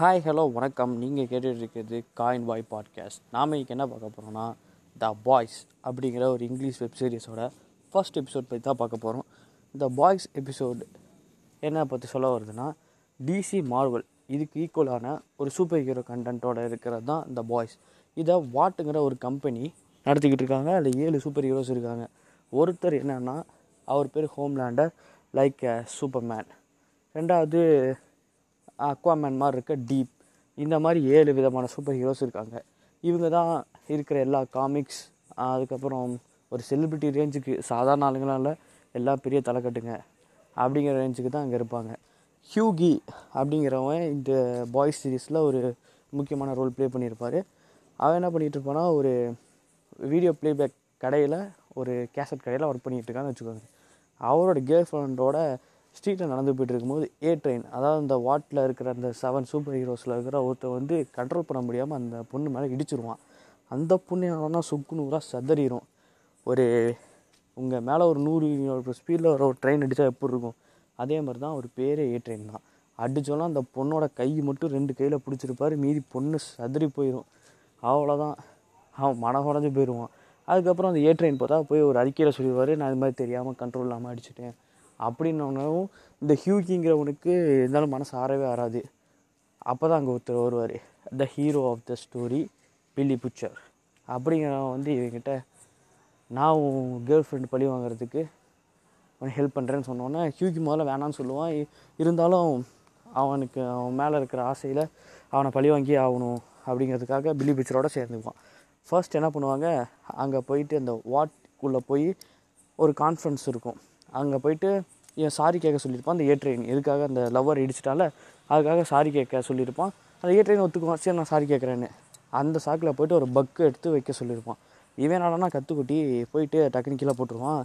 Hi hello வணக்கம். நீங்கள் கேட்டுகிட்டு இருக்கிறது காயின் பாய் பாட்காஸ்ட் நாம் இன்றைக்கி என்ன பார்க்க போகிறோம்னா த பாய்ஸ் அப்படிங்கிற ஒரு இங்கிலீஷ் வெப் சீரிஸோட ஃபர்ஸ்ட் எபிசோட் பற்றி தான் பார்க்க போகிறோம் இந்த பாய்ஸ் எபிசோடு என்ன பற்றி சொல்ல வருதுன்னா டிசி மார்வல் இதுக்கு ஈக்குவலான ஒரு சூப்பர் ஹீரோ கண்டென்ட்டோட இருக்கிறது தான் இந்த பாய்ஸ் இதை வாட்டுங்கிற ஒரு கம்பெனி நடத்திக்கிட்டு இருக்காங்க. அதில் ஏழு சூப்பர் ஹீரோஸ் இருக்காங்க. ஒருத்தர் என்னென்னா அவர் பேர் ஹோம்லேண்டர் லைக் சூப்பர்மேன் ரெண்டாவது அக்வாமேன் மாதிரி இருக்க டீப் இந்த மாதிரி ஏழு விதமான சூப்பர் ஹீரோஸ் இருக்காங்க. இவங்க தான் இருக்கிற எல்லா காமிக்ஸ் அதுக்கப்புறம் ஒரு செலிப்ரிட்டி ரேஞ்சுக்கு சாதாரண ஆளுங்களால எல்லா பெரிய தலைக்கட்டுங்க. அப்படிங்கிற ரேஞ்சுக்கு தான் அங்கே இருப்பாங்க. ஹியூகி அப்படிங்கிறவன் இந்த பாய்ஸ் சீரீஸில் ஒரு முக்கியமான ரோல் ப்ளே பண்ணியிருப்பார். அவன் என்ன பண்ணிகிட்டு இருப்பான்னா ஒரு வீடியோ ப்ளேபேக் கடையில் ஒரு கேசட் கடையில் ஒர்க் பண்ணிகிட்டு இருக்கான்னு வச்சுக்கோங்க. அவரோட கேர்ள் ஃப்ரெண்டோட ஸ்ட்ரீட்டில் நடந்து போயிட்டு இருக்கும்போது ஏ ட்ரெயின் அதாவது அந்த வாட்டில் இருக்கிற அந்த செவன் சூப்பர் ஹீரோஸில் இருக்கிற ஒருத்தர் வந்து கண்ட்ரோல் பண்ண முடியாமல் அந்த பொண்ணு மேலே இடிச்சிருவான். அந்த பொண்ணு என்னன்னா சுக்கு நூறாக சதறிடும் ஒரு உங்கள் மேலே ஒரு நூறு ஸ்பீடில் ஒரு ட்ரெயின் அடித்தா எப்படி இருக்கும்? அதே மாதிரி தான் ஒரு பேரே ஏ ட்ரெயின் தான். அடித்தோன்னா அந்த பொண்ணோட கை மட்டும் ரெண்டு கையில் பிடிச்சிருப்பார். மீதி பொண்ணு சதறி போயிடும் அவ்வளோதான் அவன் மன உடஞ்சி போயிடுவான் அதுக்கப்புறம் அந்த ஏ ட்ரெயின் பார்த்தா போய் ஒரு அறிக்கையில் சொல்லிடுவார். நான் இது மாதிரி தெரியாமல் கண்ட்ரோல் இல்லாமல் அடிச்சிட்டேன். அப்படின்னவும் இந்த ஹியூகிங்கிறவனுக்கு இருந்தாலும் மனசு ஆறவே ஆறாது. அப்போ தான் அங்கே ஒருத்தர் வருவார். The hero of the story Billy Butcher அப்படிங்கிறவன் வந்து இவங்கிட்ட நான் உன் கேர்ள் ஃப்ரெண்ட் பழி வாங்குறதுக்கு அவன் ஹெல்ப் பண்ணுறேன்னு சொன்னோன்னே ஹியூகி முதல்ல வேணான்னு சொல்லுவான். இருந்தாலும் அவனுக்கு அவன் மேலே இருக்கிற ஆசையில் அவனை பழி வாங்கி ஆகணும் அப்படிங்கிறதுக்காக பில்லி பிக்சரோட சேர்ந்துக்குவான். ஃபர்ஸ்ட் என்ன பண்ணுவாங்க அங்கே போயிட்டு அந்த வாட்குள்ளே போய் ஒரு கான்ஃபரன்ஸ் இருக்கும். அங்கே போயிட்டு என் சாரி கேட்க சொல்லியிருப்பான். அந்த ஏ ட்ரெயின் எதுக்காக அந்த லவ்வர் இடிச்சிட்டால அதுக்காக சாரி கேட்க சொல்லியிருப்பான். அந்த ஏ ட்ரெயின் ஒத்துக்குவான். சரி நான் சாரி கேட்குறேன்னு. அந்த சாக்கில் போயிட்டு ஒரு பக்கு எடுத்து வைக்க சொல்லியிருப்பான். இவன் என்னடானா கற்றுக்குட்டி போயிட்டு டக்குனு கீழே போட்டுருவான்.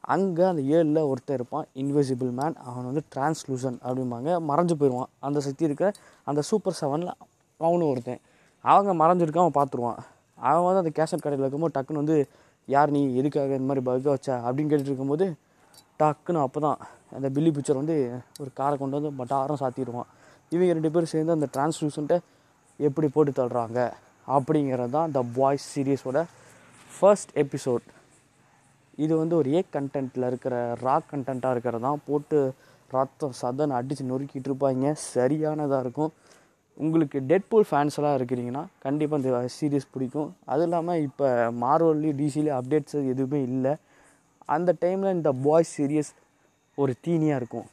அங்கே அந்த ஏழில் ஒருத்தன் இருப்பான். இன்விசிபிள் மேன் அவன் வந்து டிரான்ஸ்லூசன் அப்படிம்பாங்க. மறைஞ்சு போயிடுவான். அந்த சக்தி இருக்க அந்த சூப்பர் செவனில் அவனும் ஒருத்தன். அவங்க மறைஞ்சிருக்கான் அவன் பார்த்துருவான் அவன் வந்து அந்த கேசட் கடையில் இருக்கும்போது டக்குன்னு வந்து யார் நீ? எதுக்காக இந்த மாதிரி பக்கை வச்சா? அப்படின்னு கேட்டுட்டு இருக்கும்போது டக்குன்னு அப்போ தான் அந்த பில்லி பிக்சர் வந்து ஒரு காரை கொண்டு வந்து மட்டாரம் சாத்திடுவான். இவங்க ரெண்டு பேரும் சேர்ந்து அந்த டிரான்ஸ்லூசன்ட்டை எப்படி போட்டு தள்ளுறாங்க அப்படிங்கிறது தான் த பாய்ஸ் சீரீஸோட ஃபர்ஸ்ட் எபிசோட் இது வந்து ஒரு ஏ கண்டென்ட்டில் இருக்கிற ராக் கண்டென்ட்டாக இருக்கிறது தான். போட்டு ரத்தம் சதன் அடித்து நொறுக்கிட்டு இருப்பாங்க. சரியானதாக இருக்கும். உங்களுக்கு டெட்பூல் ஃபேன்ஸ் எல்லாம் இருக்கிறீங்கன்னா கண்டிப்பாக இந்த சீரீஸ் பிடிக்கும். அதுவும் இல்லாமல் இப்போ மார்வல்லையும் டிசிலையும் அப்டேட்ஸ் எதுவுமே இல்லை. அந்த டைமில் இந்த பாய்ஸ் சீரியஸ் ஒரு தீனியாக இருக்கும்.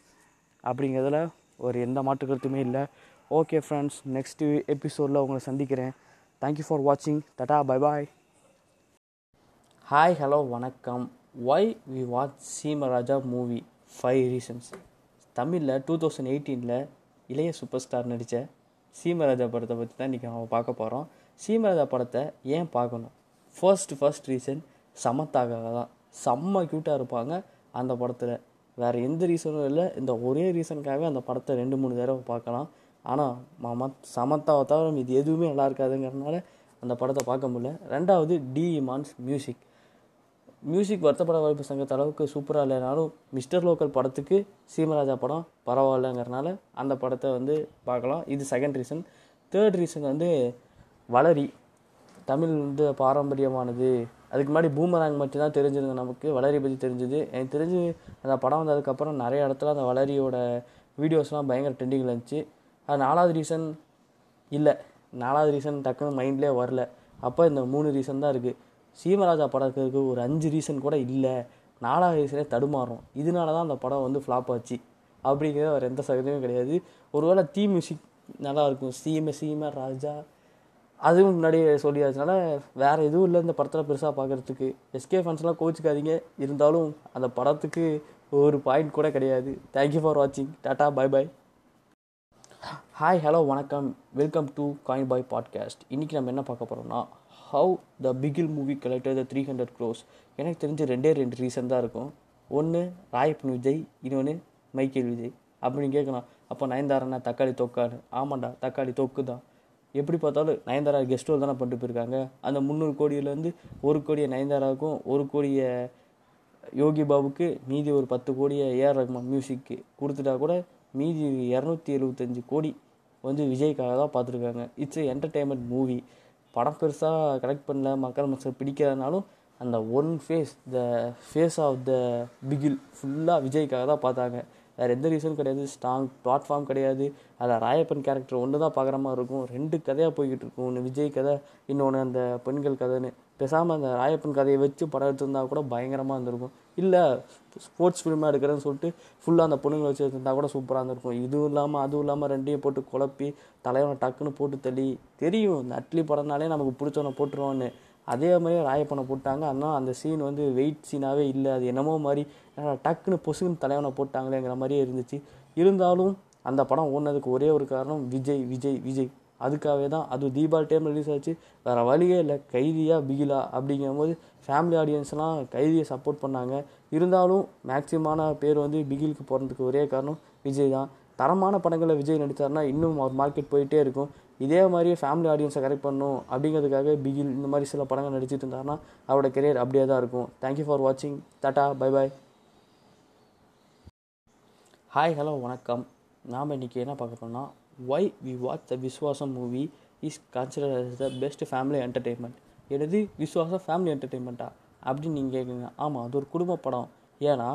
அப்படிங்கிறதுல ஒரு எந்த மாற்று கருத்துமே இல்லை. ஓகே ஃப்ரெண்ட்ஸ் நெக்ஸ்ட்டு எபிசோடில் உங்களை சந்திக்கிறேன். தேங்க்யூ ஃபார் வாட்சிங் tata bye bye hi hello வணக்கம். Why we watch Seemaraja movie five reasons தமிழில் டூ தௌசண்ட் எயிட்டீனில் இளைய சூப்பர் ஸ்டார் நடித்த சீமராஜா படத்தை பற்றி தான் இன்றைக்கி நம்ம பார்க்க போகிறோம் சீமராஜா படத்தை ஏன் பார்க்கணும்? ஃபர்ஸ்ட் ஃபர்ஸ்ட் ரீசன் சமத்தாக தான். செம்ம க்யூட்டாக இருப்பாங்க. அந்த படத்தில் வேறு எந்த ரீசனும் இல்லை. இந்த ஒரே ரீசனுக்காகவே அந்த படத்தை ரெண்டு மூணு தடவை பார்க்கலாம். ஆனால் மாமா சமத்தாவை தவிர இது எதுவுமே நல்லா இருக்காதுங்கிறதுனால அந்த படத்தை பார்க்க முடியல. ரெண்டாவது டி இமான்ஸ் மியூசிக் மியூசிக் வருத்தப்பட வாய்ப்பு சங்கத்த அளவுக்கு சூப்பராக இல்லைனாலும் மிஸ்டர் லோக்கல் படத்துக்கு சீமராஜா படம் பரவாயில்லைங்கிறனால அந்த படத்தை வந்து பார்க்கலாம். இது செகண்ட் ரீசன் தேர்ட் ரீசன் வந்து வளரி. தமிழ் வந்து பாரம்பரியமானது. அதுக்கு முன்னாடி பூமராங் மட்டும் தான் தெரிஞ்சிருந்தது நமக்கு வளரி பற்றி தெரிஞ்சது. எனக்கு தெரிஞ்சு அந்த படம் வந்ததுக்கப்புறம் நிறைய இடத்துல அந்த வளரியோட வீடியோஸ்லாம் பயங்கர ட்ரெண்டிங்கில் இருந்துச்சு. அது நாலாவது ரீசன் இல்லை. நாலாவது ரீசன் டக்குன்னு மைண்ட்லேயே வரல. அப்போ இந்த மூணு ரீசன் தான் இருக்குது சீமராஜா படத்துக்கு ஒரு அஞ்சு ரீசன் கூட இல்லை. நாலாவது ரீசனே தடுமாறும். இதனால தான் அந்த படம் வந்து ஃப்ளாப் ஆச்சு. அப்படிங்கிறது அவர் எந்த சகதியும் கிடையாது. ஒருவேளை தீ மியூசிக் நல்லா இருக்கும். சீம சீம ராஜா அதுவும் முன்னாடியே சொல்லியாச்சுனால வேறு எதுவும் இல்லை இந்த படத்தில் பெருசாக பார்க்குறதுக்கு எஸ்கே ஃபேன்ஸ்லாம் கோச்சிக்காதீங்க இருந்தாலும் அந்த படத்துக்கு ஒரு பாயிண்ட் கூட கிடையாது. தேங்க்யூ ஃபார் வாட்சிங் tata bye bye hi hello வணக்கம். Welcome to coin boy podcast இன்றைக்கி நம்ம என்ன பார்க்க போகிறோம்னா how the Bigil movie collected the three hundred crores எனக்கு தெரிஞ்ச ரெண்டே ரெண்டு ரீசன் தான் இருக்கும். ஒன்று ராயப்பன் விஜய். இன்னொன்று மைக்கேல் விஜய். அப்படின்னு கேட்கலாம். அப்போ நயன்தாரண்ணா தக்காளி தொக்கான்னு ஆமாண்டா தக்காளி தொக்கு தான் எப்படி பார்த்தாலும் நயன்தாரா கெஸ்ட் ரோல் தானே பண்ணிட்டு போயிருக்காங்க. அந்த முந்நூறு கோடியிலேருந்து ஒரு கோடியை நயன்தாராவுக்கும் ஒரு கோடியை யோகி பாபுக்கு மீதி ஒரு பத்து கோடியை ஏஆர் ரஹ்மான் மியூசிக்கு கொடுத்துட்டா கூட மீதி இரநூத்தி எழுபத்தஞ்சு கோடி வந்து விஜய்க்காக தான் பார்த்துருக்காங்க. இட்ஸ் என்டர்டெயின்மெண்ட் மூவி படம் பெருசாக கலெக்ட் பண்ணல மக்கள் மனசில் பிடிக்காதனாலும் அந்த one phase the phase of the Bigil ஃபுல்லாக விஜய்க்காக தான் பார்த்தாங்க. வேறு எந்த ரீசனும் கிடையாது. ஸ்ட்ராங் பிளாட்ஃபார்ம் கிடையாது. அதில் ராயப்பன் கேரக்டர் ஒன்று தான் பார்க்குற மாதிரி இருக்கும். ரெண்டு கதையாக போய்கிட்டு இருக்கும். ஒன்று விஜய் கதை இன்னொன்று அந்த பெண்கள் கதைன்னு. பேசாமல் அந்த ராயப்பன் கதையை வச்சு படம் எடுத்திருந்தா கூட பயங்கரமாக இருந்திருக்கும். இல்லை ஸ்போர்ட்ஸ் ஃபிலிமாக எடுக்கிறேன்னு சொல்லிட்டு ஃபுல்லாக அந்த பொண்ணுங்களை வச்சு எடுத்திருந்தா கூட சூப்பராக இருந்திருக்கும். இதுவும் இல்லாமல் அதுவும் இல்லாமல் ரெண்டையும் போட்டு குழப்பி தலைவனை டக்குன்னு போட்டு தள்ளி தெரியும் இந்த அட்லி படம்னாலே நமக்கு பிடிச்சவனை போட்டுருவோன்னு. அதே மாதிரி ராயப்பனை போட்டாங்க. ஆனால் அந்த சீன் வந்து வெயிட் சீனாகவே இல்லை. அது என்னமோ மாதிரி டக்குன்னு பொசுக்குன்னு தலைவனை போட்டாங்களேங்கிற மாதிரியே இருந்துச்சு. இருந்தாலும் அந்த படம் ஓடினதுக்கு ஒரே ஒரு காரணம் விஜய் விஜய் விஜய். அதுக்காகவே தான் அது தீபாவளி டைம் ரிலீஸ் ஆச்சு. வேறு வழியே இல்லை. கைதியா பிகிலா அப்படிங்கும்போது ஃபேமிலி ஆடியன்ஸ்லாம் கைதியை சப்போர்ட் பண்ணாங்க. இருந்தாலும் மேக்சிமமான பேர் வந்து பிகிலுக்கு போகிறதுக்கு ஒரே காரணம் விஜய் தான். தரமான படங்களை விஜய் நடித்தார்னா இன்னும் அவர் மார்க்கெட் போயிட்டே இருக்கும். இதே மாதிரியே ஃபேமிலி ஆடியன்ஸை கரெக்ட் பண்ணணும் அப்படிங்கிறதுக்காக பிகில் இந்த மாதிரி சில படங்கள் நடிச்சிட்டு இருந்தாருன்னா அவரோட கெரியர் அப்படியே தான் இருக்கும். தேங்க்யூ ஃபார் வாட்சிங் tata bye bye hi hello வணக்கம். நாம் இன்றைக்கி என்ன பார்க்க போனால் why we watch the Viswasam movie is consider as the best family entertainment எனது விஸ்வாசம் ஃபேமிலி என்டர்டெயின்மெண்ட்டா அப்படின்னு நீங்கள் கேட்குங்க ஆமாம் அது ஒரு குடும்ப படம். ஏன்னா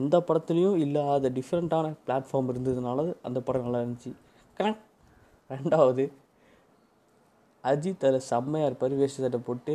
எந்த படத்துலையும் இல்லாத டிஃப்ரெண்ட்டான பிளாட்ஃபார்ம் இருந்ததுனால அந்த படம் நல்லா இருந்துச்சு. கரெக்ட் ரெண்டாவது அஜித் அதில் செம்மையாக இருப்பார். வேஸ்ட் சட்டை போட்டு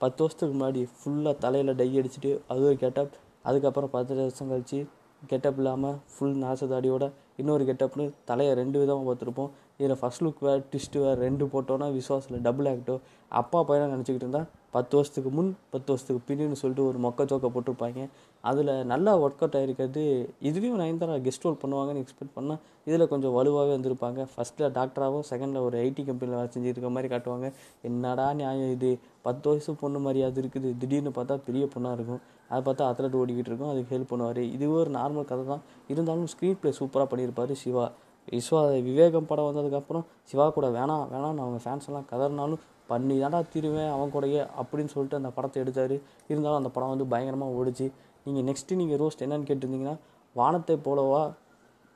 பத்து வருஷத்துக்கு முன்னாடி ஃபுல்லாக தலையில் டை அடிச்சுட்டு அது ஒரு கெட்டப் அதுக்கப்புறம் பத்து வருஷம் கழிச்சு கெட்டப் இல்லாமல் ஃபுல் நாசதாடியோட இன்னொரு கெட்டப்னு தலையை ரெண்டு விதமாக பார்த்துருப்போம். இதில் ஃபஸ்ட் லுக் வேறு ட்விஸ்ட்டு வேறு ரெண்டு போட்டோன்னா விஸ்வாஸில் டபுள் ஆக்டோ அப்பா பையனாக நினச்சிக்கிட்டு இருந்தால் பத்து வருஷத்துக்கு முன் பத்து வருஷத்துக்கு பின்னுன்னு சொல்லிட்டு ஒரு மொக்க சோக்கை போட்டிருப்பாங்க. அதில் நல்லா ஒர்க் அவுட் ஆகிருக்கிறது இதுலேயும் நயன்தாரா கெஸ்ட் ரோல் பண்ணுவாங்கன்னு எக்ஸ்பெக்ட் பண்ணால் இதில் கொஞ்சம் வலுவாகவே வந்திருப்பாங்க. ஃபஸ்ட்டில் டாக்டராகவும் செகண்டில் ஒரு ஐடி கம்பெனியில் வேலை செஞ்சுருக்க மாதிரி காட்டுவாங்க. என்னடா நியாயம் இது? பத்து வயசு பொண்ணு மரியாதை இருக்குது. திடீர்னு பார்த்தா பெரிய பொண்ணாக இருக்கும். அதை பார்த்தா அத்லட் ஓடிக்கிட்டு இருக்கும். அதுக்கு ஹெல்ப் பண்ணுவார். இதுவே ஒரு நார்மல் கதை தான். இருந்தாலும் ஸ்க்ரீன் ப்ளே சூப்பராக பண்ணியிருப்பார் சிவா. விஸ்வா விவேகம் படம் வந்ததுக்கப்புறம் சிவா கூட வேணாம் வேணாம்னு அவங்க ஃபேன்ஸ் எல்லாம் கதறினாலும் பண்ணி தாண்டா திருவேன் அவன் கூடயே அப்படின்னு சொல்லிட்டு அந்த படத்தை எடுத்தார். இருந்தாலும் அந்த படம் வந்து பயங்கரமாக ஓடிச்சு. நீங்கள் நெக்ஸ்ட்டு நீங்கள் ரோஸ்ட் என்னன்னு கேட்டிருந்தீங்கன்னா வானத்தை போலவா?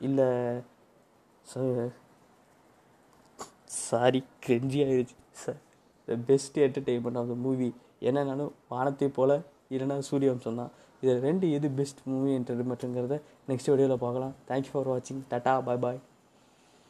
இல்லை சாரி கிரெஞ்சி ஆயிடுச்சு sir the best entertainment of the movie என்னென்னாலும் வானத்தை போல் இல்லைன்னா சூரியவம்சம் தான் இதில் ரெண்டு எது பெஸ்ட் மூவி என்டர்டெயின்மெண்ட்டுங்கிறத நெக்ஸ்ட் வீடியோவில் பார்க்கலாம். தேங்க்யூ ஃபார் வாட்சிங் டாட்டா பாய் பாய்